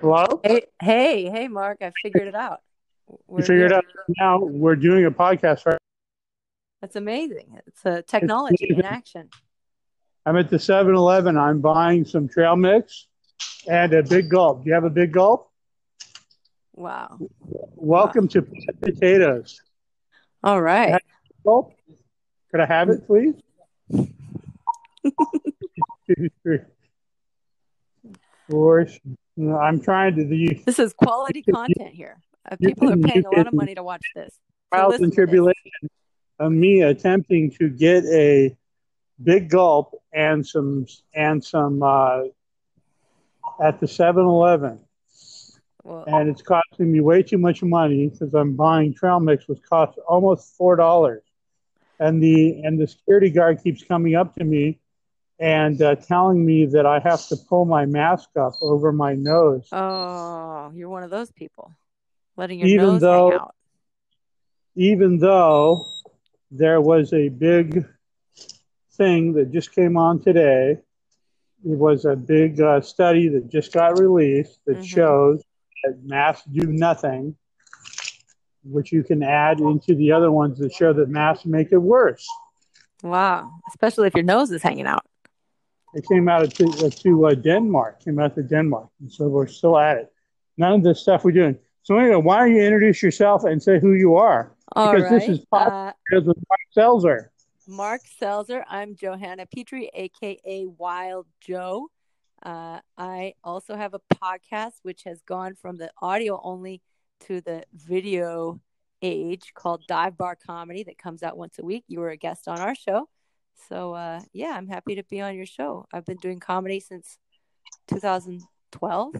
Hello? Hey, hey, hey, Mark! I figured it out. You figured here. out now we're doing a podcast, right? That's amazing. It's a technology in action. I'm at the 7 Eleven. I'm buying some trail mix and a big gulp. Do you have a big gulp? Wow. Welcome to Potatoes. All right. Gulp? Could I have it, please? Two, three, four. I'm trying to the This is quality content here. Uh, you People are paying a lot of money to watch this. trials and to this. tribulation of me attempting to get a big gulp and some and some uh, at the 7-Eleven. Well, and it's costing me way too much money because I'm buying trail mix, which costs almost four dollars. And the and the security guard keeps coming up to me and uh, telling me that I have to pull my mask up over my nose. oh, you're one of those people, letting your Even nose though- hang out. even though there was a big thing that just came on today. It was a big uh, study that just got released that Mhm. shows that masks do nothing, which you can add into the other ones that show that masks make it worse. Wow, especially if your nose is hanging out. It came out to, uh, to uh, Denmark, came out to Denmark, and so we're still at it. None of this stuff we're doing. So anyway, why don't you introduce yourself and say who you are? All Because right. this is uh, Because with Mark Selzer. Mark Selzer. I'm Johanna Petrie, aka Wild Joe. Uh, I also have a podcast which has gone from the audio only to the video age called Dive Bar Comedy that comes out once a week. You were a guest on our show. So, uh, yeah, I'm happy to be on your show. I've been doing comedy since 2012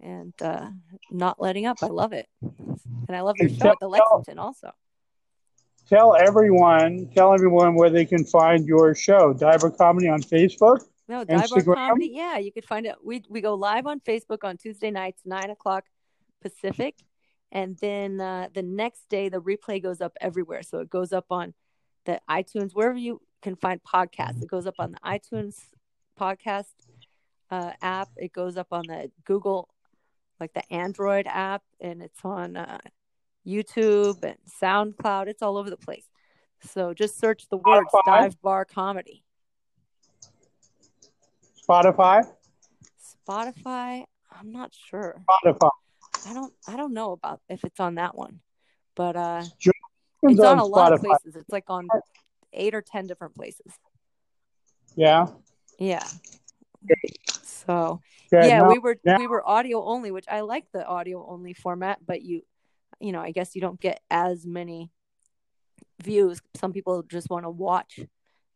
and uh, not letting up. I love it. And I love your show at the Lexington also. Tell everyone, tell everyone where they can find your show, Diver Comedy on Facebook. No, Dive Bar Comedy. Yeah, you could find it. We we go live on Facebook on Tuesday nights, nine o'clock Pacific, and then uh, the next day the replay goes up everywhere. So it goes up on the iTunes wherever you can find podcasts. It goes up on the iTunes podcast uh, app. It goes up on the Google, like the Android app, and it's on uh, YouTube and SoundCloud. It's all over the place. So just search the words Spotify? Dive Bar Comedy. Spotify. Spotify, I'm not sure. Spotify. I don't I don't know about if it's on that one. But uh It's it's on a on lot of places. It's like on 8 or 10 different places. Yeah. Yeah. So, Okay, yeah, now- we were now- we were audio only, which I like the audio only format, but you you know, I guess you don't get as many views. Some people just want to watch.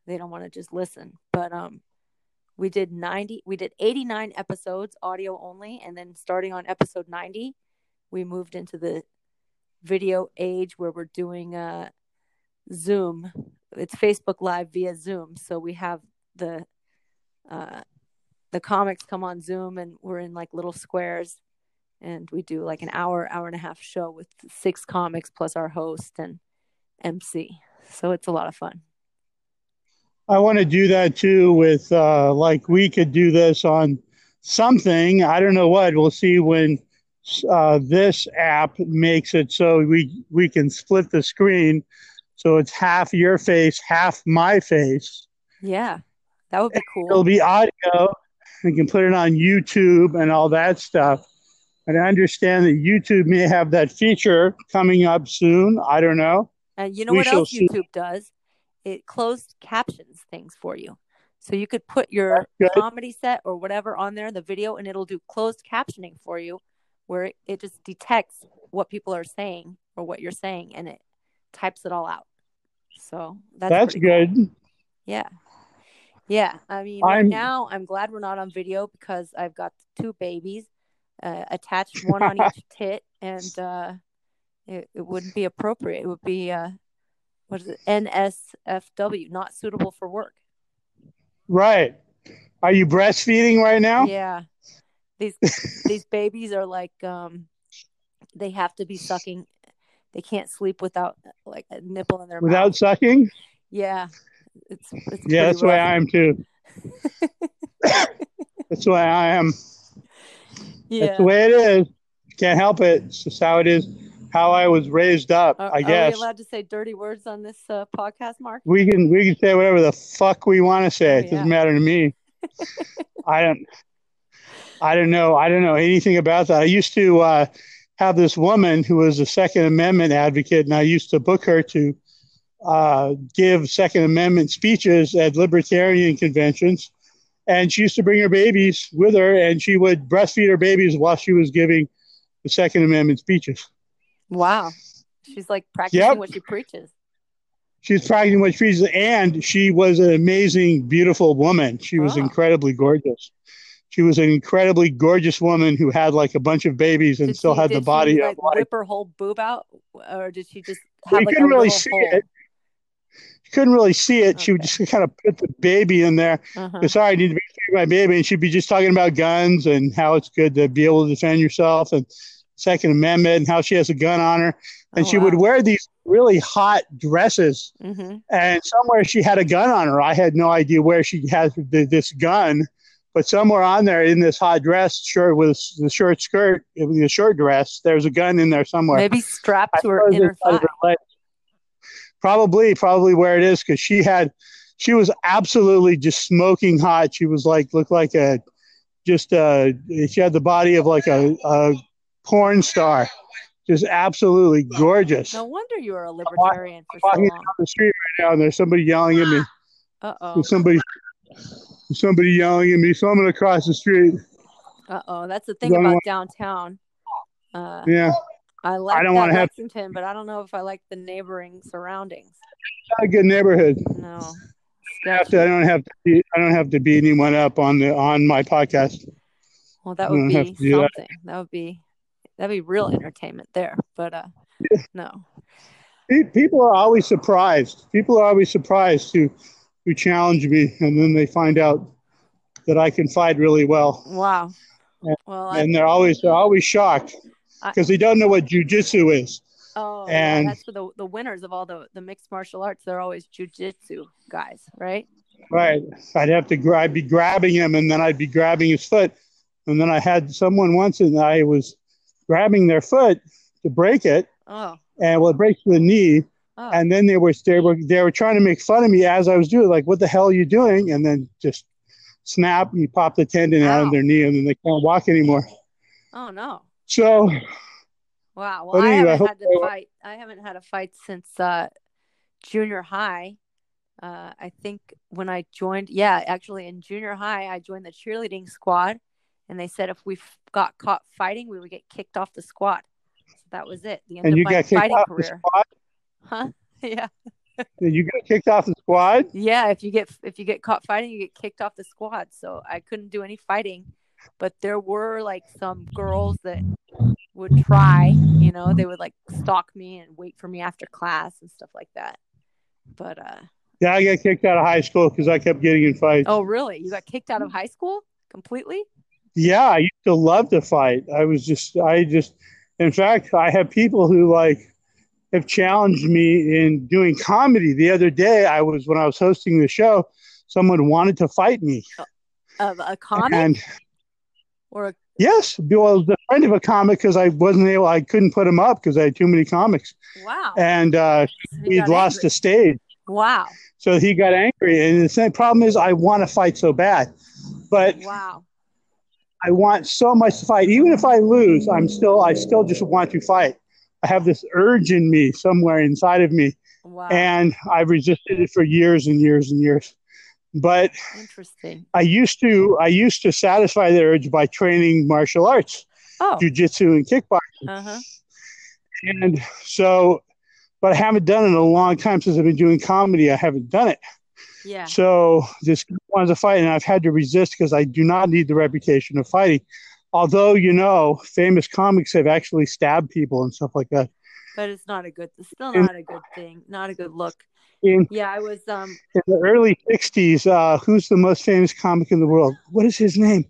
They don't want to just listen. But um we did 90 we did 89 episodes audio only and then starting on episode 90 we moved into the video age where we're doing uh zoom it's facebook live via zoom. So we have the uh the comics come on zoom and we're in like little squares. And we do like an hour hour and a half show with six comics plus our host and mc so it's a lot of fun. I want to do that too with uh, like we could do this on something. I don't know what. We'll see when uh, this app makes it so we we can split the screen, so it's half your face, half my face. yeah that would be cool It'll be audio. We can put it on YouTube and all that stuff. And I understand that YouTube may have that feature coming up soon. I don't know. And you know We what else see. YouTube does? It closed captions things for you. So you could put your comedy set or whatever on there, the video, and it'll do closed captioning for you where it, it just detects what people are saying or what you're saying and it types it all out. So that's, That's pretty cool. good. Yeah. Yeah. I mean, I'm- now I'm glad we're not on video because I've got two babies uh, attached, one on each tit, and uh, it, it wouldn't be appropriate. It would be, uh, what is it? NSFW, not suitable for work. Right. Are you breastfeeding right now? Yeah. These these babies are like um they have to be sucking they can't sleep without like a nipple in their mouth. Without mouth. sucking? Yeah. It's it's Yeah, that's the pretty. I am too. that's why I am. Yeah. That's the way it is. Can't help it. It's just how it is. How I was raised up. Are, I guess. are we allowed to say dirty words on this uh, podcast, Mark? we can we can say whatever the fuck we want to say. Oh, it doesn't matter to me. I don't. I don't know. I don't know anything about that. I used to uh, have this woman who was a Second Amendment advocate, and I used to book her to uh, give Second Amendment speeches at libertarian conventions. And she used to bring her babies with her, and she would breastfeed her babies while she was giving the Second Amendment speeches. Wow. She's like practicing Yep. what she preaches. She's practicing what she preaches, and she was an amazing, beautiful woman. She was Oh. incredibly gorgeous. She was an incredibly gorgeous woman who had like a bunch of babies and Did still she, had the body she, of like like whip her whole boob out, or did she just have we like couldn't really see hole? it. You couldn't really see it. She would just kind of put the baby in there. Uh-huh. Sorry, I need to be my baby, and she'd be just talking about guns and how it's good to be able to defend yourself and Second Amendment and how she has a gun on her. And Oh, she would wear these really hot dresses, Mhm. and somewhere she had a gun on her. I had no idea where she had this gun, but somewhere on there in this hot dress, shirt with the short skirt, with the short dress, there's a gun in there somewhere. Maybe strapped to her inner thigh. Probably, probably where it is because she had, she was absolutely just smoking hot. She was like, looked like a, just uh, she had the body of like a, a porn star, just absolutely gorgeous. No wonder you are a libertarian for so Walking down the street right now, and there's somebody yelling at me. Uh oh. Somebody, somebody yelling at me, so I'm gonna cross the street. Uh oh. That's the thing about want- downtown. Uh, Yeah, I like I don't that wanna have- Lexington, but I don't know if I like the neighboring surroundings. not a good neighborhood. No. I to- I don't have to. Be, I don't have to beat anyone up on the on my podcast. Well, that would be to do that. something. That would be that'd be real entertainment there. But uh, no. People are always surprised. People are always surprised who who challenge me, and then they find out that I can fight really well, Wow. Yeah. Well, I, and they're always they're always shocked because they don't know what jujitsu is. oh, and- yeah, that's for the the winners of all the the mixed martial arts. They're always jujitsu guys, right? Right? I'd have to. gra- I'd be grabbing him, and then I'd be grabbing his foot, and then I had someone once, and I was grabbing their foot to break it, Oh, and well, it breaks the knee, oh, and then they were they were they were trying to make fun of me as I was doing like what the hell are you doing? And then just snap, you pop the tendon out of their knee, and then they can't walk anymore. oh no. So Wow. Well, I anyway, I haven't hope had to fight. I haven't had a fight since uh, junior high. Uh, I think when I joined, yeah, actually in junior high, I joined the cheerleading squad, and they said if we got caught fighting, we would get kicked off the squad. So that was it. The end and of you my got kicked fighting off the career. Huh? Yeah. Did you get kicked off the squad. Yeah. If you get if you get caught fighting, you get kicked off the squad. So I couldn't do any fighting, but there were like some girls that would try. You know, they would like stalk me and wait for me after class and stuff like that. But uh Yeah, I got kicked out of high school because I kept getting in fights. oh, really? You got kicked out of high school completely? Yeah, I used to love to fight. I was just, I just, in fact, I have people who like have challenged me in doing comedy. The other day, I was when I was hosting the show, someone wanted to fight me, Of a comic and or a yes, well, the friend of a comic because I wasn't able, I couldn't put him up because I had too many comics, wow? and uh, he'd lost angry. the stage. Wow! So he got angry, and the same problem is I want to fight so bad, but Wow! I want so much to fight. Even if I lose, I'm still I still just want to fight. I have this urge in me somewhere inside of me, Wow! and I've resisted it for years and years and years. But Interesting. I used to I used to satisfy the urge by training martial arts, Oh. jujitsu and kickboxing. Uh huh. And so, but I haven't done it in a long time since I've been doing comedy. I haven't done it. Yeah. So this wanted to fight, and I've had to resist because I do not need the reputation of fighting. Although you know, famous comics have actually stabbed people and stuff like that. But it's not a good. It's still not a good thing. Not a good look. In, Yeah, I was. Um. in the early '60s, uh, who's the most famous comic in the world? What is his name?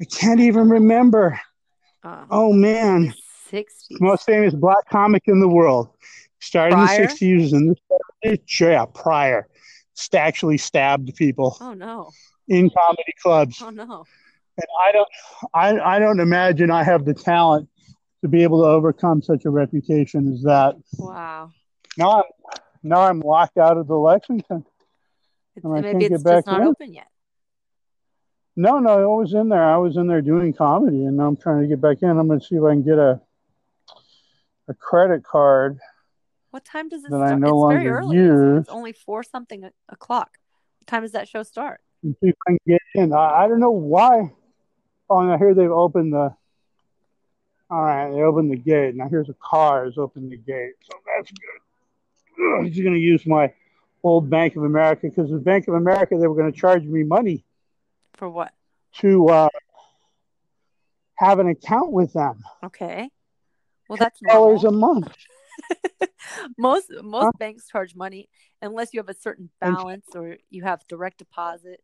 I can't even remember. Uh, Oh man, Sixties. most famous black comic in the world. Started Pryor? in the '60s, and this yeah, Pryor st- actually stabbed people Oh no! in comedy clubs. Oh no! And I don't, I, I don't imagine I have the talent to be able to overcome such a reputation as that. Wow. Now I'm, now I'm locked out of the Lexington. And I maybe can't it's get back just not in. open yet. No, no, I was in there. I was in there doing comedy, and now I'm trying to get back in. I'm going to see if I can get a a credit card. What time does it That I no it's very longer early. use. It's only four something o'clock. What time does that show start? and see if I can get in. I, I don't know why. Oh, and I hear they've opened the. All right, they opened the gate. Now here's a car has opened the gate, so that's good. He's going to use my old Bank of America because the Bank of America they were going to charge me money For what? to uh, have an account with them, Okay. Well, that's dollars a month. most most Huh? banks charge money unless you have a certain balance or you have direct deposit.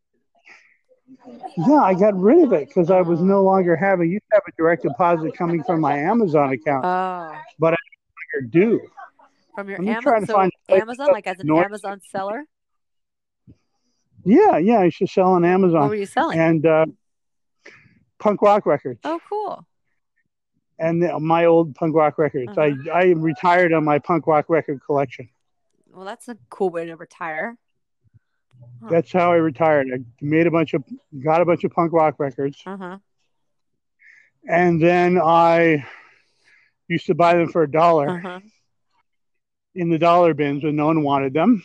Yeah, I got rid of it because I was no longer having. Used to have a direct deposit coming from my Amazon account. Oh, You're due. from your Amazon. So find a place Amazon, like as an north- Amazon seller, Yeah, yeah, I should sell on Amazon. what were you selling? and uh, punk rock records. Oh, cool. and the, my old punk rock records. Uh-huh. I I retired on my punk rock record collection. Well, that's a cool way to retire. Huh. That's how I retired. I made a bunch of got a bunch of punk rock records, Uh huh. and then I used to buy them for a dollar Uh huh. in the dollar bins when no one wanted them,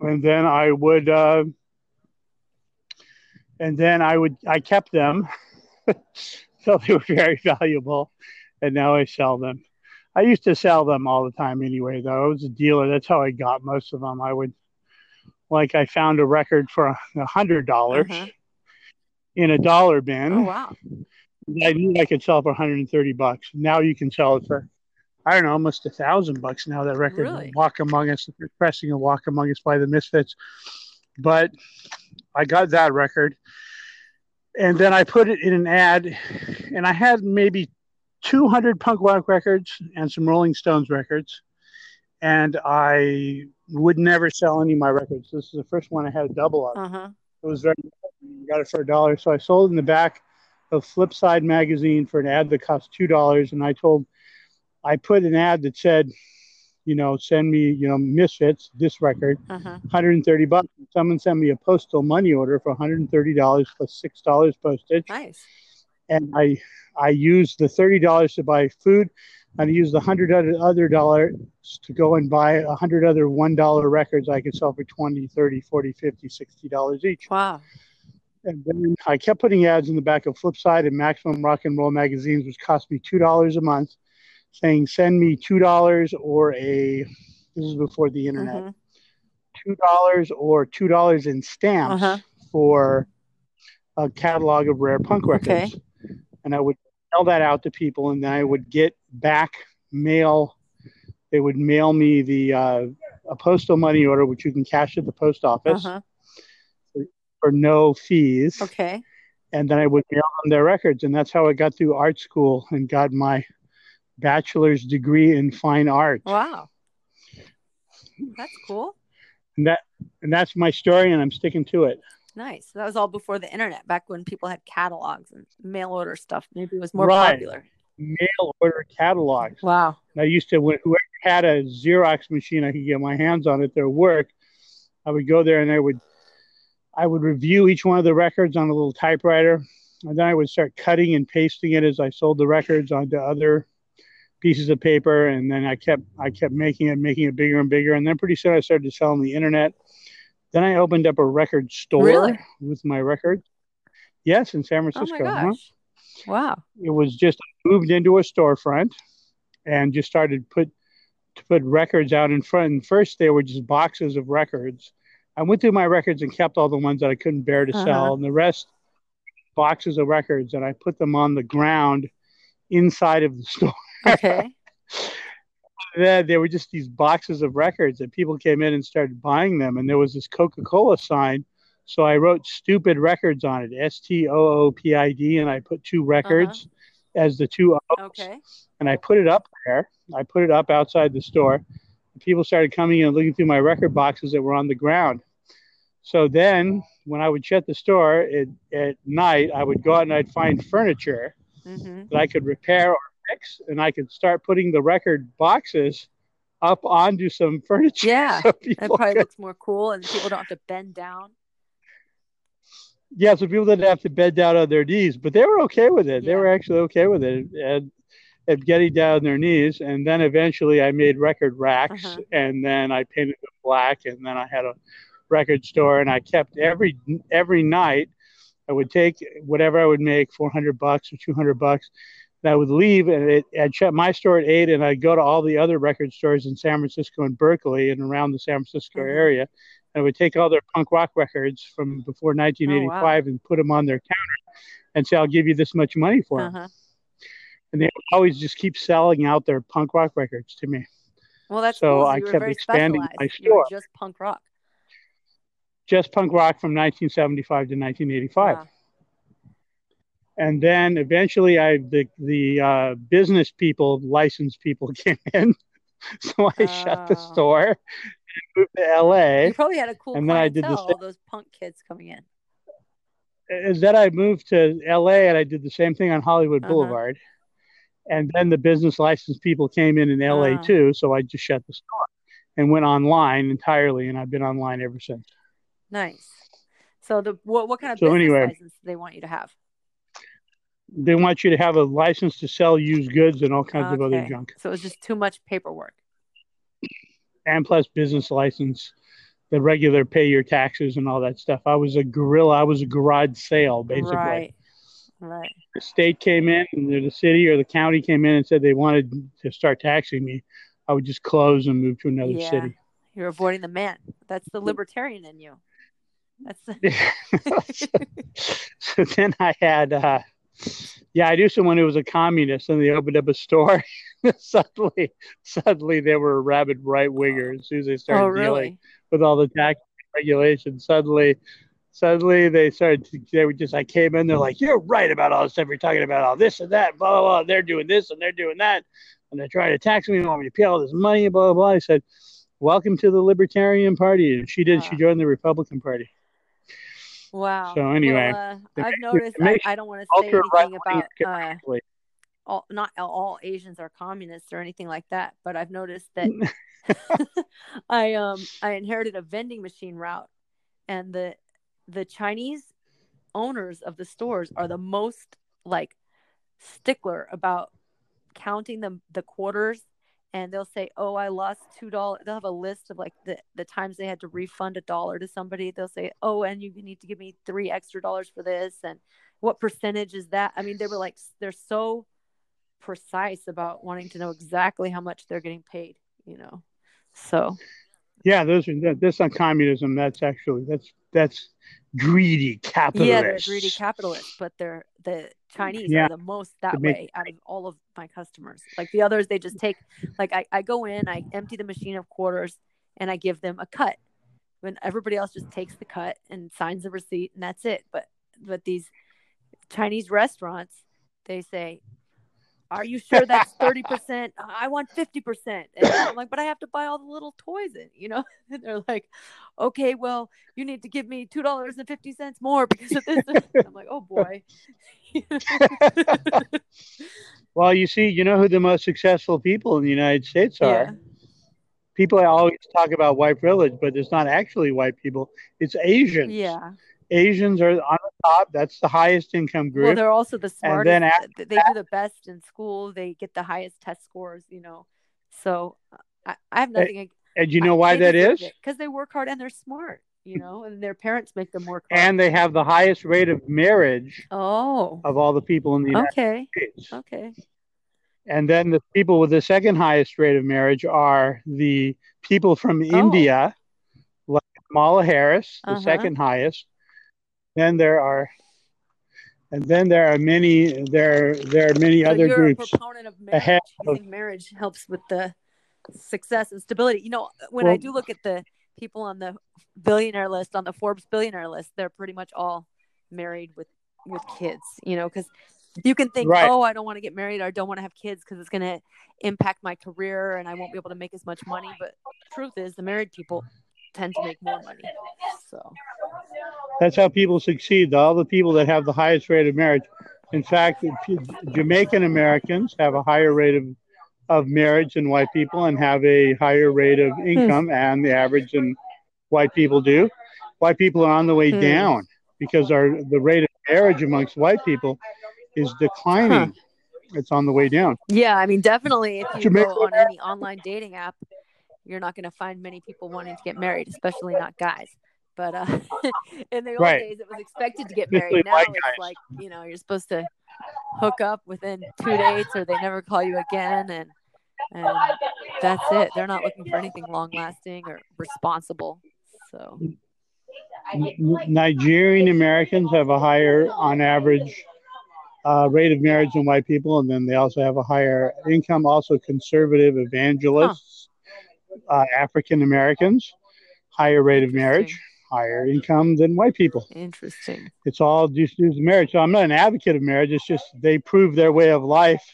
and then I would. Uh, and then I would I kept them, so they were very valuable, and now I sell them. I used to sell them all the time anyway, though. I was a dealer. That's how I got most of them. I would, like, I found a record for a hundred dollars Uh-huh. in a dollar bin. Oh, wow. I knew I could sell for 130 bucks. Now you can sell it for, I don't know, almost a thousand bucks now. That record, Really? Walk Among Us, the pressing of Walk Among Us by the Misfits. But I got that record, and then I put it in an ad, and I had maybe 200 punk rock records and some Rolling Stones records, and I would never sell any of my records. This is the first one I had a double of. Uh huh. It was very got it for a dollar. So I sold in the back of Flipside magazine for an ad that cost two dollars. And I told I put an ad that said, you know, send me, you know, Misfits, this record, Uh huh. 130 bucks. Someone sent me a postal money order for $130 plus six dollars postage. Nice. And I I used the $30 to buy food and I used the hundred other dollars to go and buy a hundred other one dollar records I could sell for 20, 30, 40, 50, 60 dollars each. Wow. And then I kept putting ads in the back of Flipside and Maximum Rock and Roll magazines, which cost me two dollars a month, saying send me two dollars or a. This is before the internet. Mhm. Two dollars or two dollars in stamps Uh-huh. for a catalog of rare punk records. Okay. And I would mail that out to people, and then I would get back mail. They would mail me the uh, a postal money order, which you can cash at the post office huh. for no fees Okay. and then I would mail them their records, and that's how I got through art school and got my bachelor's degree in fine art. Wow. That's cool. And that and that's my story, and I'm sticking to it. Nice. That was all before the internet, back when people had catalogs and mail order stuff. Maybe it was more Right. popular. Mail order catalogs. Wow. And I used to when whoever had a Xerox machine, I could get my hands on at their work. I would go there and I would I would review each one of the records on a little typewriter, and then I would start cutting and pasting it as I sold the records onto other pieces of paper, and then I kept I kept making it, making it bigger and bigger, and then pretty soon I started to sell on the internet. Then I opened up a record store Really? with my records. Yes, in San Oh Francisco. my huh? gosh. Wow. it was just I moved into a storefront and just started put to put records out in front. And first they were just boxes of records. I went through my records and kept all the ones that I couldn't bear to Uh-huh. sell, and the rest boxes of records, and I put them on the ground inside of the store. Okay. Then there were just these boxes of records and people came in and started buying them, and there was this Coca-Cola sign. So I wrote "stupid records" on it, S T O O P I D, and I put two records as the two O's. Okay. and I put it up there. I put it up outside the store. People started coming in and looking through my record boxes that were on the ground. So then, when I would shut the store it, at night, I would go out and I'd find furniture Mm-hmm. that I could repair or fix, and I could start putting the record boxes up onto some furniture. Yeah, so It probably could- looks more cool, and people don't have to bend down. yeah, so people didn't have to bend down on their knees, but they were okay with it. They were actually okay with it, and, and getting down on their knees. And then eventually, I made record racks, Uh-huh. and then I painted them black, and then I had a record store, and I kept every every night. I would take whatever I would make, 400 bucks or 200 bucks, and I would leave, and it, I'd shut my store at eight, and I'd go to all the other record stores in San Francisco and Berkeley and around the San Francisco Mhm. area. And I would take all their punk rock records from before Oh, 1985 and put them on their counter and say, I'll give you this much money for them. Uh-huh. And they would always just keep selling out their punk rock records to me. Well, that's So cool. I kept expanding my store. just punk rock. Just punk rock from 1975 to 1985. Wow. And then eventually I the the uh, business people, licensed people came in. so I shut the Oh. store and moved to LA. You probably had a cool And then I did the clientele, all those punk kids coming in. is that I moved to LA and I did the same thing on Hollywood Uh-huh. Boulevard. And then the business license people came in in LA Ah. too. So I just shut the store and went online entirely. And I've been online ever since. Nice. So the what what kind of So business anyway. license do they want you to have? They want you to have a license to sell used goods and all kinds of other junk. So it was just too much paperwork. And plus business license, the regular pay your taxes and all that stuff. I was a guerrilla. I was a garage sale basically. Right. Right. the state came in and the city or the county came in and said they wanted to start taxing me, I would just close and move to another Yeah. city. You're avoiding the man. That's the libertarian in you. That's the so then I had, uh, yeah, I knew someone who was a communist and they opened up a store. suddenly, suddenly they were a rabid right winger as soon as they started Oh dealing really? with all the tax regulations. Suddenly, suddenly they started. To, they were just. I came in. They're like, "You're right about all this stuff. You're talking about all this and that. Blah blah blah. They're doing this and they're doing that, and they're trying to tax me. They want me to pay all this money. Blah blah blah." I said, "Welcome to the Libertarian Party." And she did. She ah. joined the Republican Party. Wow. So anyway, well, uh, I've noticed. I, I don't want to say anything about uh, all not all Asians are communists or anything like that, but I've noticed that I um I inherited a vending machine route, and the the Chinese owners of the stores are the most like stickler about counting the the quarters and they'll say oh i lost two dollars they'll have a list of like the, the times they had to refund a dollar to somebody. They'll say oh and you need to give me three extra dollars for this and what percentage is that? I mean they were like they're so precise about wanting to know exactly how much they're getting paid you know? So. Yeah, those are that, that's not communism. That's actually that's that's greedy capitalists. yeah they're greedy capitalists but they're the chinese Yeah. are the most that make- way out of all of my customers like the others they just take like I, I go in i empty the machine of quarters and i give them a cut when everybody else just takes the cut and signs the receipt and that's it but but these chinese restaurants they say are you sure that's 30% i want 50% and i'm like but i have to buy all the little toys in you know? And they're like okay well you need to give me two dollars and fifty cents more because of this. I'm like oh boy. Well, you see, you know who the most successful people in the United States are. yeah. People always talk about white privilege, but it's not actually white people. It's Asians. yeah Asians are on the top. That's the highest income group. well they're also the smartest And then after th- they do the best in school they get the highest test scores you know so i, I have nothing ag- and you know why that is? because they work hard and they're smart you know and their parents make them work hard And they have the highest rate of marriage oh of all the people in the United okay States. okay And then the people with the second highest rate of marriage are the people from Oh. India, like Kamala Harris, the Uh-huh. second highest. Then there are, and then there are many. There there are many so other you're groups. a proponent of marriage of- marriage helps with the success and stability you know when i do look at the people on the billionaire list on the forbes billionaire list they're pretty much all married with with kids you know because you can think Right. oh i don't want to get married or i don't want to have kids because it's going to impact my career and i won't be able to make as much money but the truth is the married people tend to make more money. So That's how people succeed. All the people that have the highest rate of marriage. In fact, Jamaican Americans have a higher rate of, of marriage than white people and have a higher rate of income and the average than white people do. White people are on the way Hmm. down because our the rate of marriage amongst white people is declining. It's on the way down. yeah, I mean, definitely if you Jamaica go on any online dating app, you're not going to find many people wanting to get married, especially not guys. But uh, in the old Right. days, it was expected to get Especially married. Now it's guys. like you know you're supposed to hook up within two dates, or they never call you again, and and that's it. They're not looking for anything long lasting or responsible. So Nigerian Americans have a higher, on average, uh, rate of marriage than white people, and then they also have a higher income. Also, conservative evangelists, uh, African Americans, higher rate of marriage, higher income than white people. interesting. It's all just due to marriage. So I'm not an advocate of marriage. It's just they prove their way of life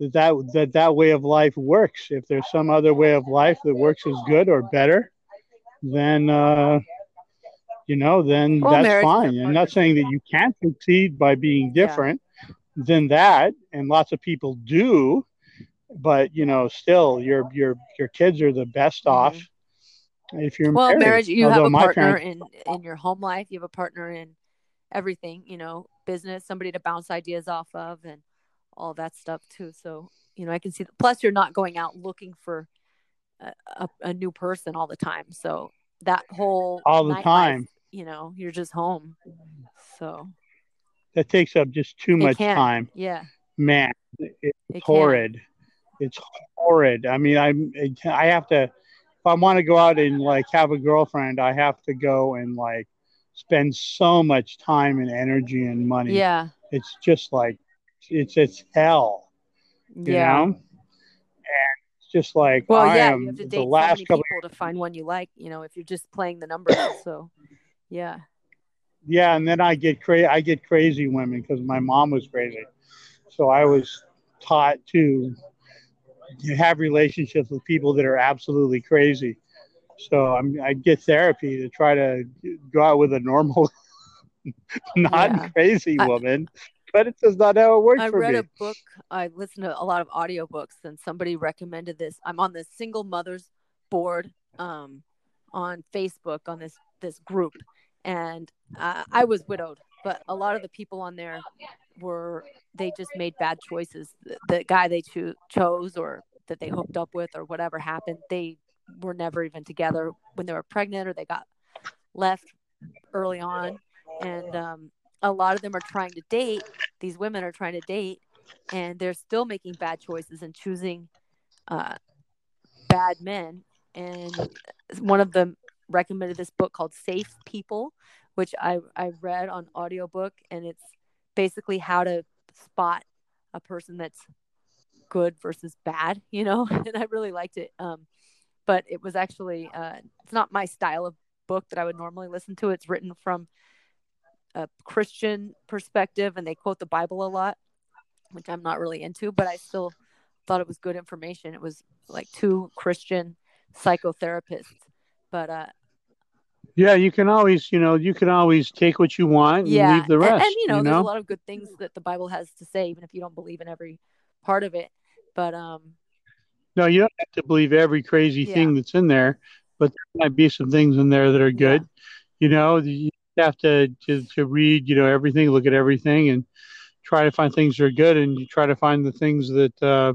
that that that, that way of life works. If there's some other way of life that works as good or better, then uh, you know, then Well, that's marriage is a fine. I'm not saying that you can't succeed by being Yeah. different than that, and lots of people do. But you know, still, your your your kids are the best off if you're Mm-hmm. Well, married. marriage, you Although have a partner parents- in in your home life. You have a partner in everything. You know, business, somebody to bounce ideas off of, and all that stuff too. So you know, I can see. Plus, you're not going out looking for a, a, a new person all the time. So that whole All the time. you know, you're just home. So that takes up just too much can. time. yeah, Man, it's it can. It's horrid. I mean, I'm I have to if I want to go out and like have a girlfriend, I have to go and like spend so much time and energy and money. Yeah, It's just like it's it's hell, you yeah. know? And it's just like Well, I yeah, am you have to date so last many couple people to find one you like. You know, if you're just playing the numbers. So, yeah. yeah, and then I get crazy I get crazy women because my mom was crazy. So I was taught to have relationships with people that are absolutely crazy. So I'm, I get therapy to try to go out with a normal, not Yeah. crazy I- woman, but it's just not how it works I for read me. a book. I listened to a lot of audiobooks, and somebody recommended this. I'm on the single mothers board um, on Facebook on this this group, and uh, I was widowed, but a lot of the people on there were they just made bad choices. The, the guy they cho- chose or that they hooked up with or whatever happened, they were never even together when they were pregnant or they got left early on, and um, a lot of them are trying to date these women are trying to date and they're still making bad choices and choosing uh, bad men. And one of them recommended this book called safe people which i i read on audiobook and it's basically how to spot a person that's good versus bad you know and i really liked it um but it was actually uh it's not my style of book that i would normally listen to it's written from a Christian perspective and they quote the Bible a lot, which I'm not really into, but I still thought it was good information. It was like two Christian psychotherapists. But uh Yeah, you can always, you know, you can always take what you want and yeah, leave the rest. and, you know, there's a lot of good things that the Bible has to say, even if you don't believe in every part of it. But um No, you don't have to believe every crazy Yeah. thing that's in there, but there might be some things in there that are Yeah. good. You know, you have to, to to read, you know, everything, look at everything, and try to find things that are good, and you try to find the things that. Uh,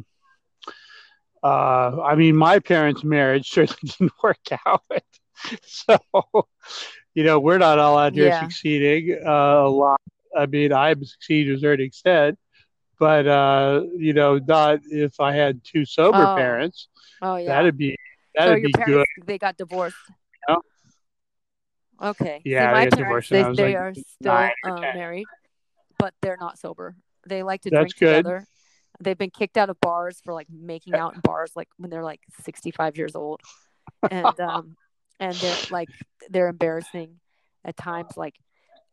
uh, I mean, my parents' marriage certainly didn't work out, so you know, we're not all out here Yeah. succeeding uh, a lot. I mean, I'm succeeded to a certain extent, but uh, you know, not if I had two sober Oh. parents. oh yeah. That'd be that'd your be good. they got divorced. Yeah. Okay. Yeah, they my parents they, they like, are still uh, married, but they're not sober. They like to That's drink good. together. They've been kicked out of bars for like making out in bars like when they're like 65 years old. And um and they're like they're embarrassing at times like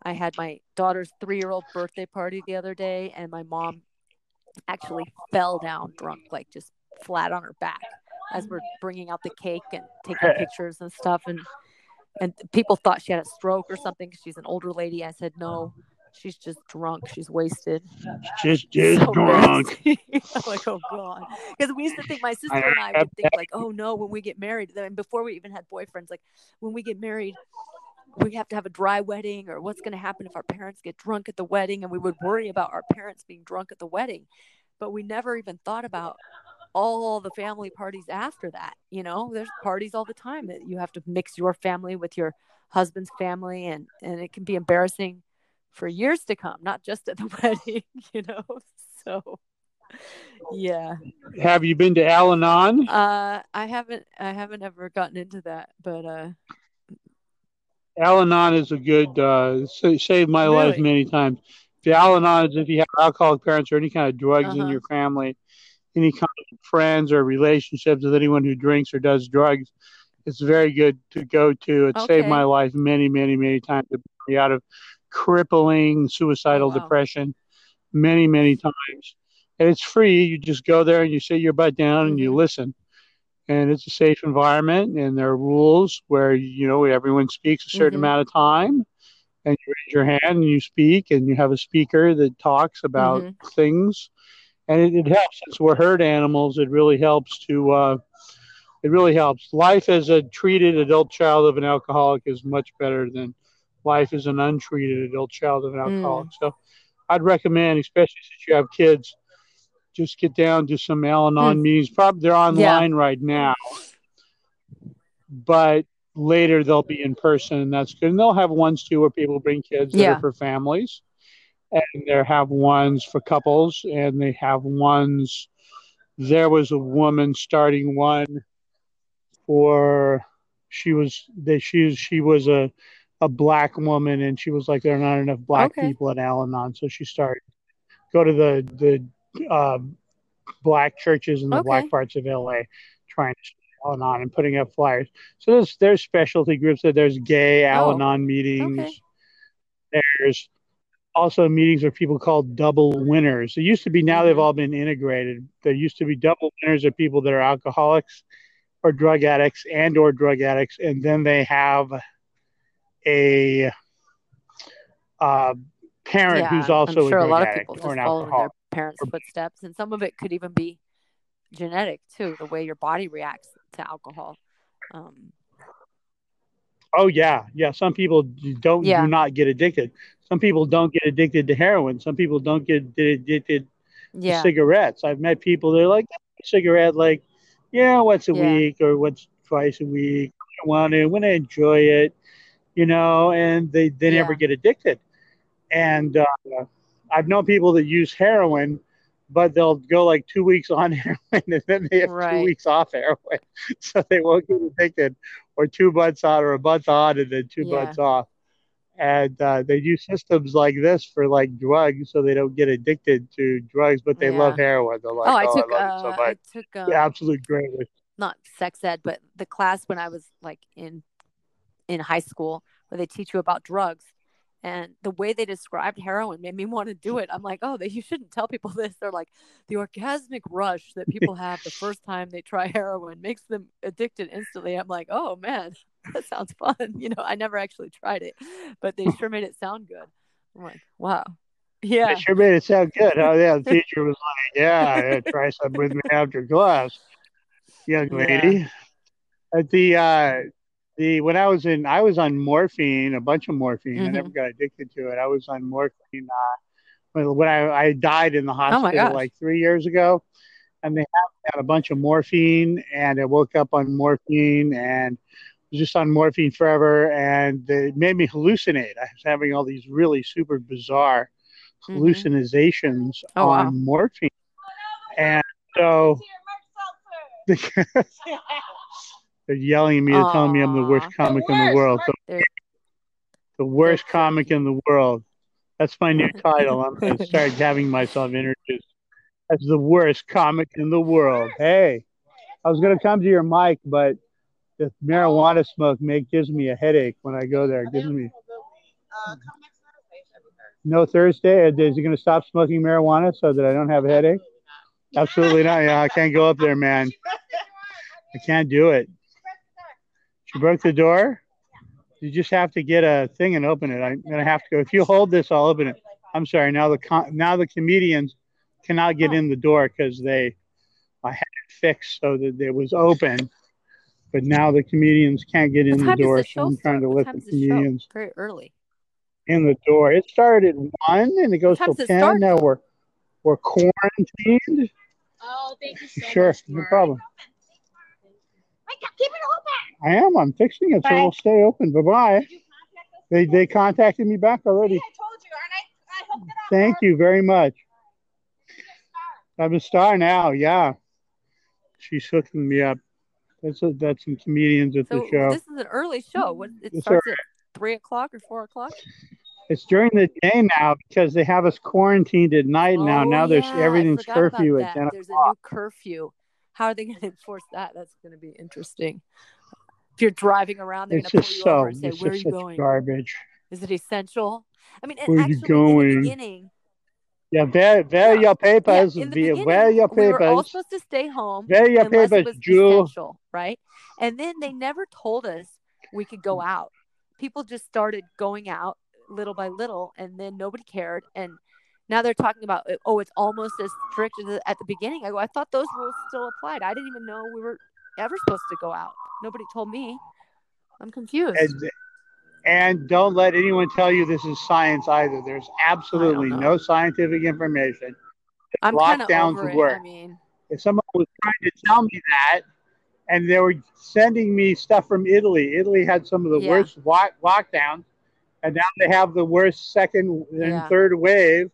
I had my daughter's 3-year-old birthday party the other day and my mom actually fell down drunk like just flat on her back as we're bringing out the cake and taking pictures and stuff and and people thought she had a stroke or something she's an older lady. I said no, she's just drunk. She's wasted. She's just So drunk. I'm like, oh god, because we used to think my sister and I would think like, oh no, when we get married, then before we even had boyfriends, like when we get married, we have to have a dry wedding, or what's going to happen if our parents get drunk at the wedding, and we would worry about our parents being drunk at the wedding, but we never even thought about all the family parties after that. You know, there's parties all the time that you have to mix your family with your husband's family, and and it can be embarrassing for years to come, not just at the wedding. You know, so yeah. Have you been to Al Anon? Uh, I haven't I haven't ever gotten into that, but uh, Al Anon is a good uh, sa- saved my life many times. The Al Anon is if you have alcoholic parents or any kind of drugs in Uh-huh. your family, any kind of friends or relationships with anyone who drinks or does drugs. It's very good to go to. It saved my life many, many, many times. It brought me out of crippling suicidal wow. depression many, many times. And it's free. You just go there and you sit your butt down and you Mhm. listen. And it's a safe environment, and there are rules where you know everyone speaks a certain Mhm. amount of time, and you raise your hand and you speak, and you have a speaker that talks about Mhm. things, and it, it helps. Since we're herd animals, it really helps to. Uh, it really helps. Life as a treated adult child of an alcoholic is much better than life as an untreated adult child of an Mm. alcoholic. So, I'd recommend, especially since you have kids, just get down to some Al-Anon meetings. Probably they're online right now, but later they'll be in person, and that's good. And they'll have ones too where people bring kids that Yeah. are for families, and they have ones for couples, and they have ones. There was a woman starting one for she was that she she was a a black woman, and she was like there are not enough black Okay. people at Al-Anon, so she started go to the the uh, black churches in the Okay. black parts of LA, trying to Al-Anon and putting up flyers. So there's there's specialty groups. That there's gay Al-Anon meetings. Oh, Okay. There's also meetings where people called double winners. It used to be now they've Mhm. all been integrated. There used to be double winners are people that are alcoholics or drug addicts and or drug addicts, and then they have a uh, parent yeah, who's also I'm sure a a lot of people just alcoholic. their parents' footsteps, and some of it could even be genetic too, the way your body reacts to alcohol. Um, Oh yeah, yeah. Some people don't Yeah. do not get addicted. Some people don't get addicted to heroin. Some people don't get addicted to yeah, cigarettes. I've met people they're like cigarette like, yeah, once a Yeah. week or once twice a week. I want to when I enjoy it, you know, and they they never Yeah. get addicted. And uh, I've known people that use heroin, but they'll go like two weeks on heroin and then they have two weeks off heroin, so they won't get addicted, or two months on or a month on and then two Yeah. months off. And uh, they use systems like this for like drugs, so they don't get addicted to drugs, but they love heroin. They're like, oh, I oh, took I so uh, much. I took um, Yeah, absolute great. not sex ed, but the class when I was like in in high school where they teach you about drugs. And the way they described heroin made me want to do it. I'm like, oh, they, you shouldn't tell people this. They're like, the orgasmic rush that people have the first time they try heroin makes them addicted instantly. I'm like, oh man, that sounds fun. You know, I never actually tried it, but they sure made it sound good. I'm like, wow, yeah, It sure made it sound good. Oh yeah, the teacher was like, "Yeah, yeah, try some with me after class, young Yeah. lady." At the uh, the when I was in, I was on morphine, a bunch of morphine. I Mhm. never got addicted to it. I was on morphine uh, when, when I, I died in the Oh hospital gosh. like three years ago, and they had, had a bunch of morphine, and I woke up on morphine and was just on morphine forever, and it made me hallucinate. I was having all these really super bizarre Mhm. hallucinations Oh, wow. on morphine. And so they're yelling at me, they're telling me I'm the worst comic in the world. The, They're- the worst comic in the world. That's my new title. I'm going to start having myself introduced as the worst comic in the world. Hey, I was going to come to your mic, but the marijuana smoke make gives me a headache when I go there. It gives me no Thursday. Is he going to stop smoking marijuana so that I don't have a headache? Absolutely not. Yeah, I can't go up there, man. I can't do it. She broke the door. You just have to get a thing and open it. I'm gonna have to go. If you hold this, I'll open it. I'm sorry. Now the con- now the comedians cannot get in the door because they I had it fixed so that it was open, but now the comedians can't get in the door. the So I'm trying to What let the does the show? comedians Very early. in the door. It started at one and it goes time till does ten. start, Now we're we're quarantined. Oh, thank you so Sure, much. no problem. Keep it open. I am. I'm fixing it so Bye. it'll stay open. Bye bye. Did you contact us? They they contacted me back already. See, I told you, aren't I? I hooked it up. Thank you very much. You're a star. I'm a star now. Yeah, she's hooking me up. That's a, that's some comedians at So the show. this is an early show. What it Yes, starts at three o'clock or four o'clock? It's during the day now because they have us quarantined at night now. Oh, Now there's yeah, I everything's curfew at ten There's o'clock. a new curfew. How are they going to enforce that? That's going to be interesting. If you're driving around, they're going to pull you so over and say, "Where are you going? garbage. Is it essential?" I mean, and are you going? Yeah, ver, ver Yeah, your papers. in the ver your we were all supposed to stay home Ver your it papers, was Jew. essential, right? And then they never told us we could go mm. out. People just started going out little by little, and then nobody cared. And now they're talking about, oh, it's almost as strict as at the beginning. I go, I thought those rules still applied. I didn't even know we were ever supposed to go out. Nobody told me. I'm confused. And, and don't let anyone tell you this is science either. There's absolutely no scientific information. I'm lockdowns over it. work. I mean, If someone was trying to tell me that, and they were sending me stuff from Italy, Italy had some of the Yeah. worst lock- lockdowns, and now they have the worst second and Yeah. third wave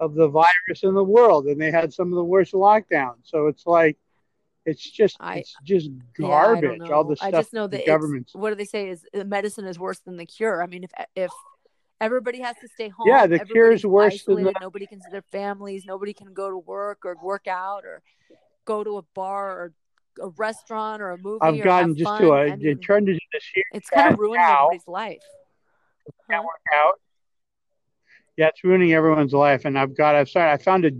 of the virus in the world, and they had some of the worst lockdowns. So it's like, it's just, I- it's just yeah, garbage. know. all the stuff I just know that government's. what do they say is medicine is worse than the cure. I mean, if if everybody has to stay home, Yeah, the cure is worse than the- isolated, nobody can see their families, nobody can go to work or work out or go to a bar or a restaurant or a movie. I've gotten just fun. to a, I it turned into this huge it's kind of ruining cow. everybody's life. Huh? out. Yeah, it's ruining everyone's life. And I've got, I've started, I found a,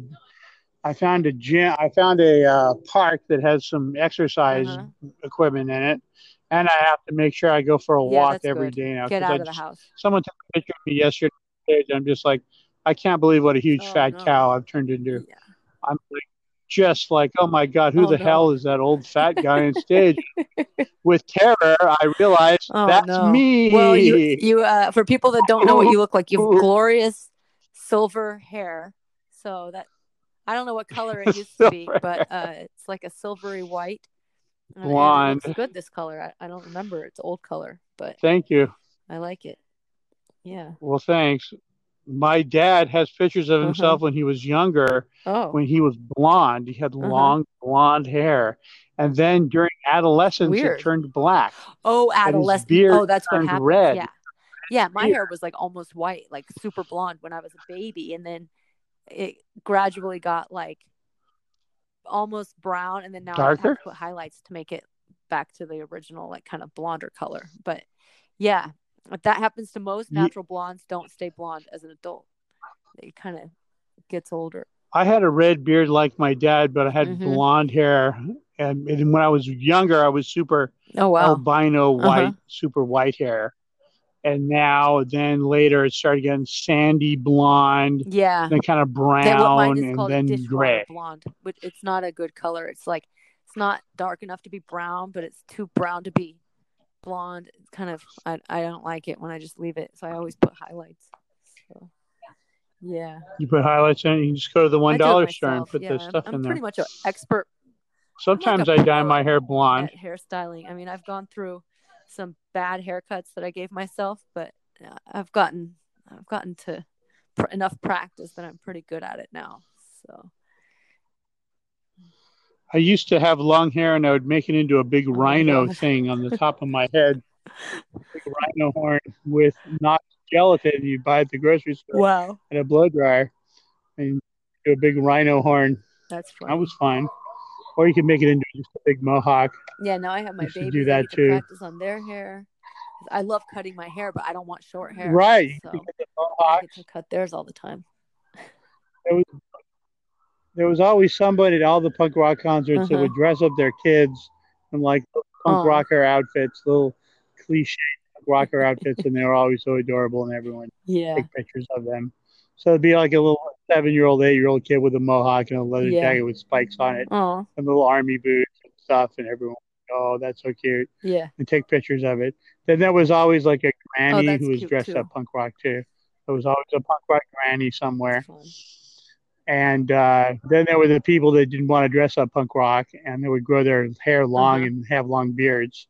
I found a gym, I found a uh, park that has some exercise Uh-huh. equipment in it. And I have to make sure I go for a Yeah, walk every good. day now. Get out I of the house. Someone took a picture of me yesterday. and I'm just like, I can't believe what a huge Oh, fat no. cow I've turned into. Yeah. I'm like, just like, oh my God, who Oh, the no. hell is that old fat guy on stage? With terror, I realized Oh, that's no. me. Well, you you uh for people that don't know what you look like, you have glorious silver hair. So that I don't know what color it used to be, but uh it's like a silvery white. Uh, Blonde. It looks good this color. I, I don't remember it's old color, but Thank you. I like it. Yeah. Well, thanks. My dad has pictures of Uh-huh. himself when he was younger, Oh. when he was blonde. He had Uh-huh. long blonde hair. And then during adolescence, Weird. it turned black. Oh, beard Oh, that's what happened. red. Yeah. Yeah, my hair was like almost white, like super blonde when I was a baby, and then it gradually got like almost brown, and then now I have Darker? to put highlights to make it back to the original, like kind of blonder color. But yeah, that happens to most natural blondes. Don't stay blonde as an adult. It kind of gets older. I had a red beard like my dad, but I had Mhm. blonde hair. And, and when I was younger, I was super Oh wow. albino Uh-huh. white, super white hair. And now, then later, it started getting sandy blonde, yeah. then kind of That what mine brown, and then gray. blonde, which it's not a good color. It's like it's not dark enough to be brown, but it's too brown to be blonde. It's kind of I I don't like it when I just leave it, so I always put highlights. So yeah, You put highlights in it, you just go to the one dollar store and put yeah, the I'm- stuff I'm, in there. pretty much an expert Sometimes I dye my hair blonde. hairstyling. I mean, I've gone through some bad haircuts that I gave myself, but uh, I've gotten I've gotten to pr- enough practice that I'm pretty good at it now. So I used to have long hair and I would make it into a big Oh rhino thing on the top of my head. Big rhino horn with not gelatin you buy at the grocery store wow, and a blow dryer. And do a big rhino horn. that's That fun. was fine. Or you can make it into just a big mohawk. Yeah, now I have my should do that to too. practice on their hair. I love cutting my hair, but I don't want short hair. Right. So could get the I get to cut theirs all the time. There was always somebody at all the punk rock concerts that Uh-huh. would dress up their kids in like punk Oh. rocker outfits, little cliche punk rocker outfits, and they were always so adorable, and everyone Yeah. take pictures of them. So it'd be like a little seven-year-old, eight-year-old kid with a mohawk and a leather Yeah. jacket with spikes on it, Oh, and little army boots and stuff, and everyone, oh, that's so cute, yeah. and take pictures of it. Then there was always like a granny Oh, who was dressed too. up punk rock too. There was always a punk rock granny somewhere. And uh, then there were the people that didn't want to dress up punk rock, and they would grow their hair long Uh-huh. and have long beards.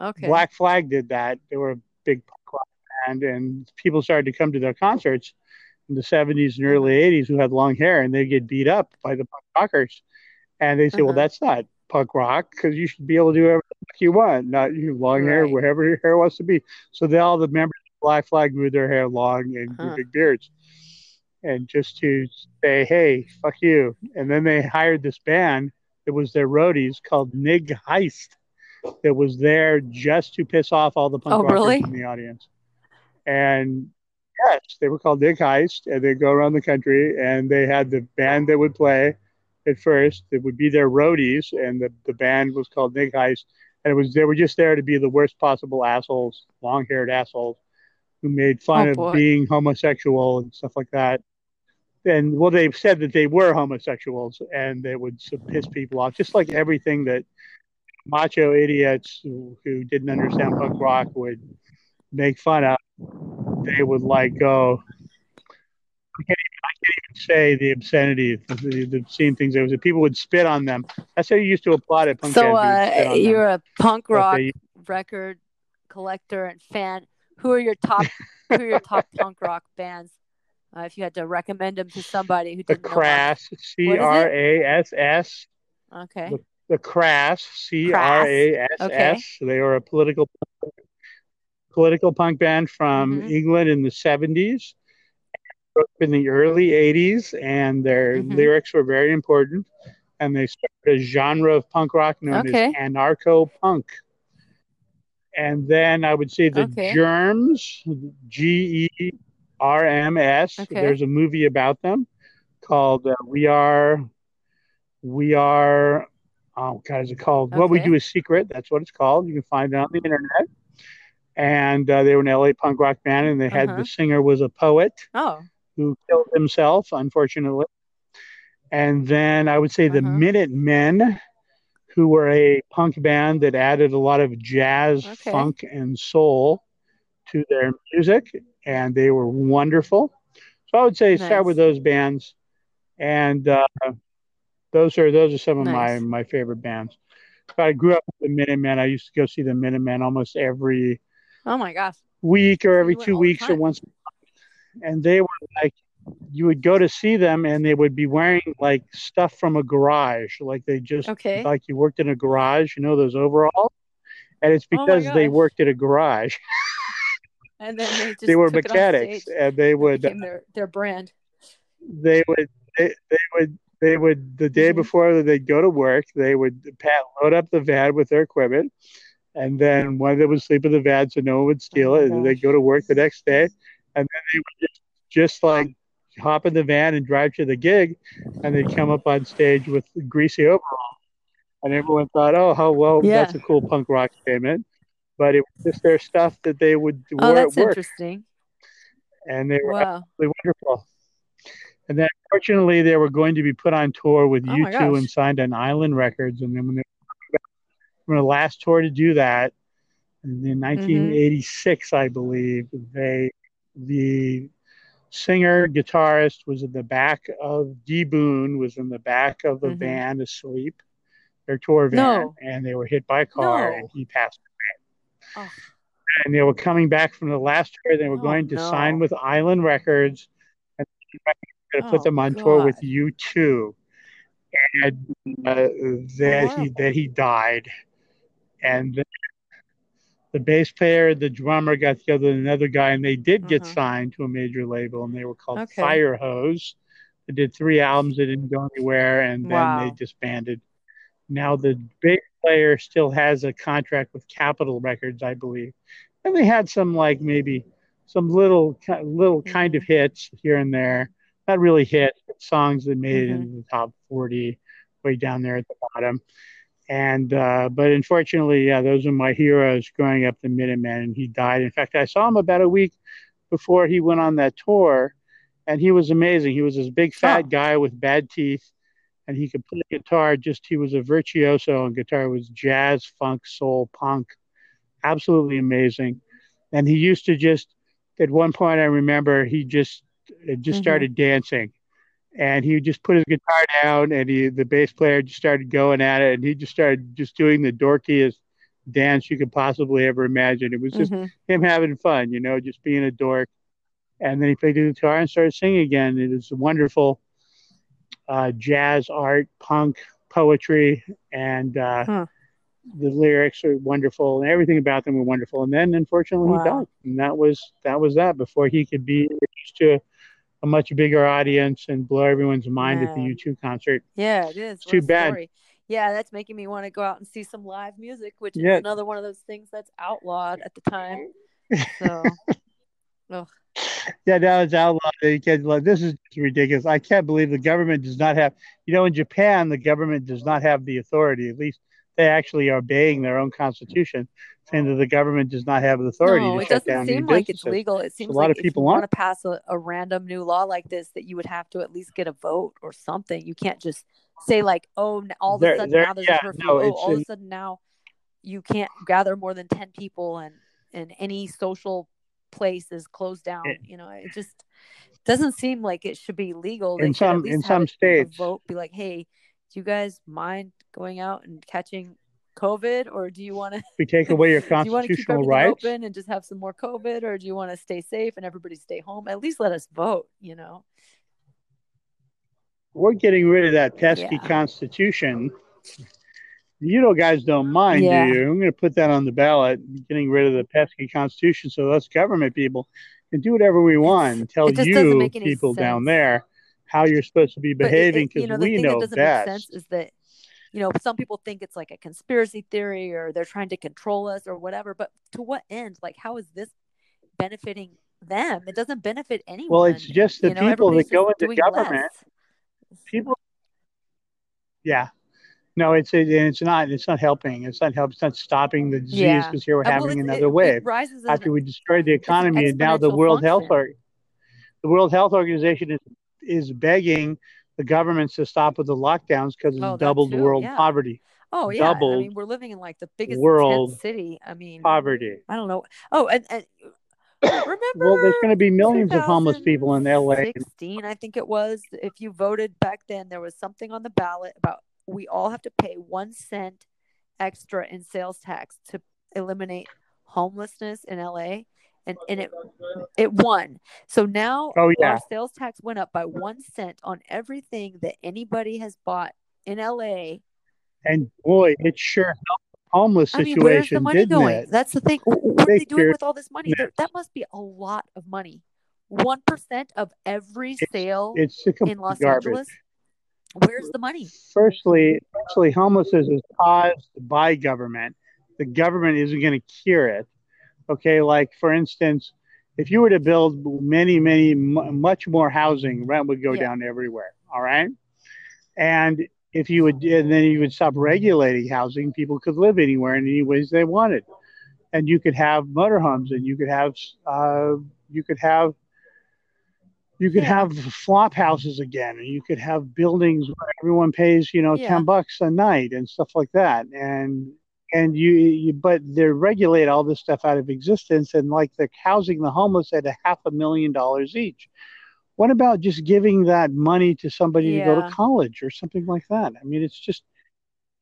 Okay. Black Flag did that. They were a big band, and people started to come to their concerts in the 70s and early Uh-huh. 80s who had long hair, and they'd get beat up by the punk rockers. And they say, well, Uh-huh. that's not punk rock because you should be able to do whatever the fuck you want, not you long hair, Right. wherever your hair wants to be. So they, all the members of Black Flag grew their hair long and grew Huh. big beards. And just to say, hey, fuck you. And then they hired this band that was their roadies called Nig Heist that was there just to piss off all the punk Oh, rockers really? in the audience. And yes, they were called Nig Heist, and they go around the country, and they had the band that would play at first. It would be their roadies, and the, the band was called Nig Heist, and it was they were just there to be the worst possible assholes, long-haired assholes, who made fun Oh, of being homosexual and stuff like that. And well, they said that they were homosexuals, and they would piss people off, just like everything that macho idiots who, who didn't understand punk rock would make fun of. They would like go. I can't even, I can't even say the obscenity, the, the, the obscene things. There was people would spit on them. That's how you used to applaud it. punk So bands. you would spit uh, on them. you're a punk rock record collector and fan. Who are your top? who are your top punk rock bands? Uh, if you had to recommend them to somebody who didn't know crass, C R A S S. Okay. the crass, C R A S S. They were a political political punk band from Mhm. England in the seventies, in the early eighties, and their Mhm. lyrics were very important. And they started a genre of punk rock known Okay. as anarcho punk. And then I would say the Okay. Germs, G E R M S. Okay. There's a movie about them called uh, We Are, We Are, oh God, is it called? What We Do is Secret. That's what it's called. You can find it on the internet. And uh, they were an LA punk rock band, and they had Uh-huh. the singer was a poet Oh. who killed himself, unfortunately. And then I would say the Uh-huh. Minutemen, who were a punk band that added a lot of jazz, Okay. funk, and soul to their music, and they were wonderful. So I would say start with those bands, and uh, those are those are some of Nice. my my favorite bands. So I grew up with the Minutemen. I used to go see the Minutemen almost every Oh my gosh. week or every two weeks or once. And they were like, you would go to see them and they would be wearing like stuff from a garage. Like they just, Okay. like you worked in a garage, you know, those overalls. And it's Oh because they worked at a garage. And then they just they were took it on mechanics and they would, their their brand. they would, they, they would, they would, the day Mhm. before they'd go to work, they would pat, load up the van with their equipment. And then one of them would sleep in the van so no one would steal Oh it. And they'd go to work the next day. And then they would just, just like hop in the van and drive to the gig. And they'd come up on stage with greasy overalls. And everyone thought, oh, how well, Yeah. that's a cool punk rock statement. But it was just their stuff that they would Oh, wear that's at work. interesting. And they were Wow. absolutely wonderful. And then, fortunately, they were going to be put on tour with Oh U2 and signed on Island Records. And then when they the last tour to do that, in Mm-hmm. 1986, I believe, they the singer guitarist was in the back of D Boon was in the back of the Mhm. van asleep, their tour van, No. and they were hit by a car No. and he passed Oh. away. And they were coming back from the last tour. They were Oh, going to no. sign with Island Records, and going to put Oh, them on tour with God. U2. And uh, that he that he died, and the, bass player, the drummer got together with another guy, and they did get Uh-huh. signed to a major label, and they were called Okay. Fire Hose. They did three albums, they didn't go anywhere, and then they disbanded. Now the bass player still has a contract with Capitol Records, I believe, and they had some like maybe some little little kind of hits here and there, not really hits, but songs that made it Mhm. into the top forty, way down there at the bottom. And uh, but unfortunately, yeah, those are my heroes growing up, the Minutemen, and he died. In fact, I saw him about a week before he went on that tour, and he was amazing. He was this big fat Oh. guy with bad teeth, and he could play guitar. Just he was a virtuoso on guitar. It was jazz, funk, soul, punk, absolutely amazing. And he used to just at one point I remember he just just Mhm. started dancing. And he just put his guitar down, and he, the bass player just started going at it, and he just started just doing the dorkiest dance you could possibly ever imagine. It was just Mhm. him having fun, you know, just being a dork. And then he played the guitar and started singing again. It was wonderful uh, jazz, art, punk, poetry, and uh, Huh. the lyrics are wonderful, and everything about them were wonderful. And then, unfortunately, Wow. he died, and that was that was that. Before he could be introduced to a much bigger audience and blow everyone's mind at the Man. U2 concert. Yeah, it is. Too bad. story. Yeah, that's making me want to go out and see some live music, which Yeah. is another one of those things that's outlawed at the time. So, Yeah, now it's outlawed. You can't, this is just ridiculous. I can't believe the government does not have, you know, in Japan, the government does not have the authority. At least they actually are obeying their own constitution, saying that the government does not have the authority no, to it shut doesn't down seem new like it's legal. It seems a lot like of if people you want to pass a, a random new law like this, that you would have to at least get a vote or something. You can't just say like, oh, all of a sudden there- now there's yeah, a curfew. no, oh, all of a sudden now you can't gather more than ten people, and and any social place is closed down. It- you know, it just doesn't seem like it should be legal. They In some- in some it- states. vote be like, hey, do you guys mind going out and catching COVID, or do you want to? We take away your do you want to keep constitutional rights. open and just have some more COVID, or do you want to stay safe and everybody stay home? At least let us vote. You know. We're getting rid of that pesky Yeah. constitution. You know, guys don't mind, Yeah. do you? I'm going to put that on the ballot, getting rid of the pesky constitution so us government people can do whatever we want and tell it just doesn't you people down there how you're supposed to be behaving because you know, we thing know that doesn't make sense is that you know some people think it's like a conspiracy theory or they're trying to control us or whatever. But to what end? Like, how is this benefiting them? It doesn't benefit anyone. well, it's just the you know, people that go into government. less. People, yeah. No, it's it, it's not. It's not helping. It's not helping. It's not stopping the disease Yeah. because here we're Uh, well, having another it, wave. It after an- we destroyed the an economy and now the world health function. Org- the world health organization is is begging the governments to stop with the lockdowns because it's Oh, doubled world yeah. poverty Oh yeah, I doubled mean we're living in like the biggest world city. I mean, poverty I don't know. Oh, and, and remember well there's going to be millions of homeless people in LA 2016, I think it was. If you voted back then, there was something on the ballot about we all have to pay one cent extra in sales tax to eliminate homelessness in LA, and and it it won. So now Oh, yeah. our sales tax went up by one cent on everything that anybody has bought in LA. and boy it sure helped the homeless I mean, where's the situation money going? it That's the thing. What are they doing with all this money? There- That must be a lot of money. One percent of every sale it's a in Los garbage Angeles. Where's the money? firstly firstly homelessness is caused by government the government isn't going to cure it okay like for instance if you were to build many many mu- much more housing rent would go Yeah. down everywhere all right and if you would and then you would stop regulating housing people could live anywhere in any ways they wanted and you could have motorhomes and you could have uh, you could have you could Yeah. have flop houses again and you could have buildings where everyone pays you know Yeah. 10 bucks a night and stuff like that and and you, you but they regulate all this stuff out of existence and like they're housing the homeless at a half a million dollars each what about just giving that money to somebody to go to college or something like that i mean it's just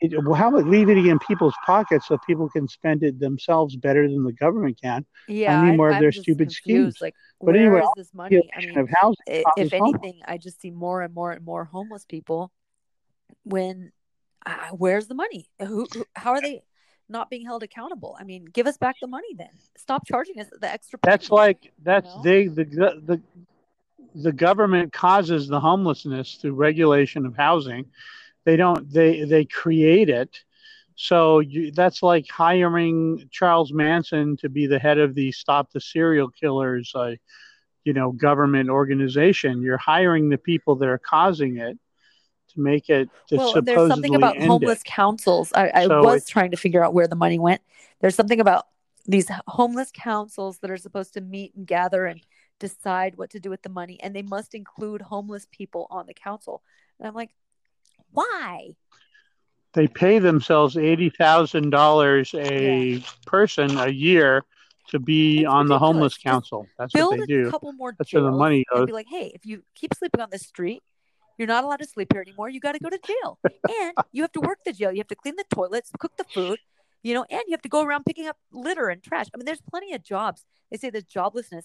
it, well, how about leaving it in people's pockets so people can spend it themselves better than the government can Yeah, need more of I'm their just stupid confused. schemes. Like, But where anyway, is this money? I mean, of housing i- if homelessness. anything, I just see more and more and more homeless people. When, uh, where's the money? Who, who? How are they not being held accountable? I mean, give us back the money then. Stop charging us the extra. That's like that's know? they the the the government causes the homelessness through regulation of housing. They don't they they create it. So you, that's like hiring Charles Manson to be the head of the Stop the Serial Killers, uh, you know, government organization. You're hiring the people that are causing it make it to well, there's something about homeless it. councils. I, I So was trying to figure out where the money went. There's something about these homeless councils that are supposed to meet and gather and decide what to do with the money, and they must include homeless people on the council. And I'm like, why? They pay themselves eighty thousand dollars a person a year to be on the homeless council. That's Build what they a do. couple more That's where the money goes. be like, hey, if you keep sleeping on the street, you're not allowed to sleep here anymore. You got to go to jail, and you have to work the jail. You have to clean the toilets, cook the food, you know, and you have to go around picking up litter and trash. I mean, there's plenty of jobs. They say there's joblessness.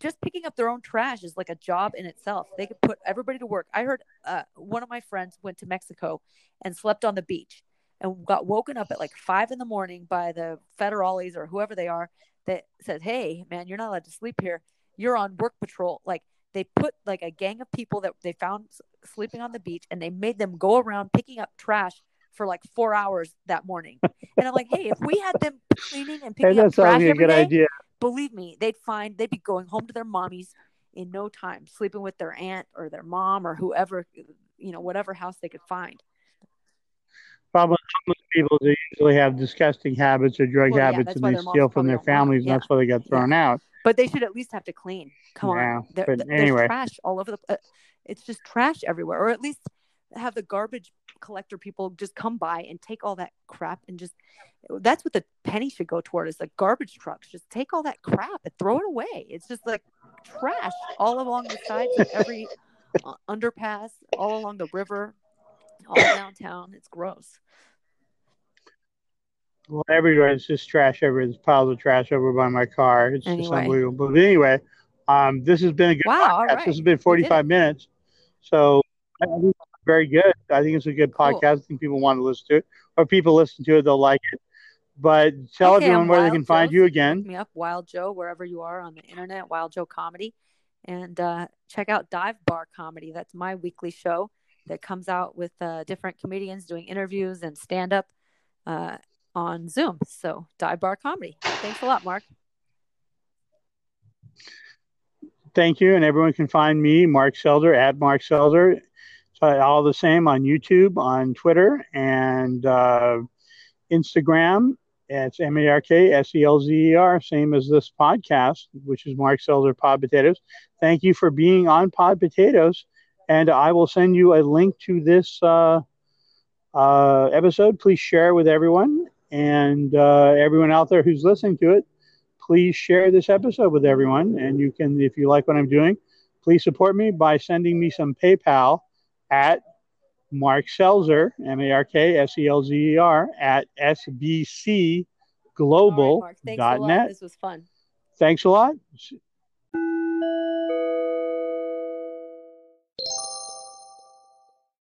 Just picking up their own trash is like a job in itself. They could put everybody to work. I heard uh, one of my friends went to Mexico and slept on the beach and got woken up at like five in the morning by the federales or whoever they are that said, "Hey, man, you're not allowed to sleep here. You're on work patrol." Like they put like a gang of people that they found sleeping on the beach, and they made them go around picking up trash for like four hours that morning. And I'm like, "Hey, if we had them cleaning and Hey, picking up trash good day, idea. believe me, they'd find they'd be going home to their mommies in no time, sleeping with their aunt or their mom or whoever, you know, whatever house they could find." Problem with homeless people they usually have disgusting habits or drug Well, habits that's and they steal from probably their don't want 'em. families Yeah. and that's why they got thrown out. But they should at least have to clean. Come Yeah, on, there, th- anyway. there's trash all over the. Uh, it's just trash everywhere, or at least have the garbage collector people just come by and take all that crap and just. That's what the penny should go toward is like garbage trucks. Just take all that crap and throw it away. It's just like trash all along the sides of every uh, underpass, all along the river, all downtown. It's gross. Well, everywhere it's just trash everywhere. There's piles of trash over by my car. It's just unbelievable. But anyway, um, this has been a good Wow, all podcast. right. This has been 45 minutes. So I think it's very good. I think it's a good Cool. podcast. I think people want to listen to it, or people listen to it, they'll like it. But tell Okay, everyone I'm where they can find you again. Look me up, Wild Joe, wherever you are on the internet, Wild Joe Comedy, and uh, check out Dive Bar Comedy. That's my weekly show that comes out with uh, different comedians doing interviews and stand up uh, on Zoom. So Dive Bar Comedy. Thanks a lot, Mark. Thank you. And everyone can find me, Mark Selzer, at Mark Selzer. So all the same on YouTube, on Twitter, and uh, Instagram. It's M A R K S E L Z E R, same as this podcast, which is Mark Selzer Pod Potatoes. Thank you for being on Pod Potatoes. And I will send you a link to this uh, uh, episode. Please share with everyone. And uh, everyone out there who's listening to it, please share this episode with everyone. And you can, if you like what I'm doing, please support me by sending me some PayPal at Mark Selzer, M A R K S E L Z E R, at All right, Mark. Thanks a lot. This was fun. Thanks a lot.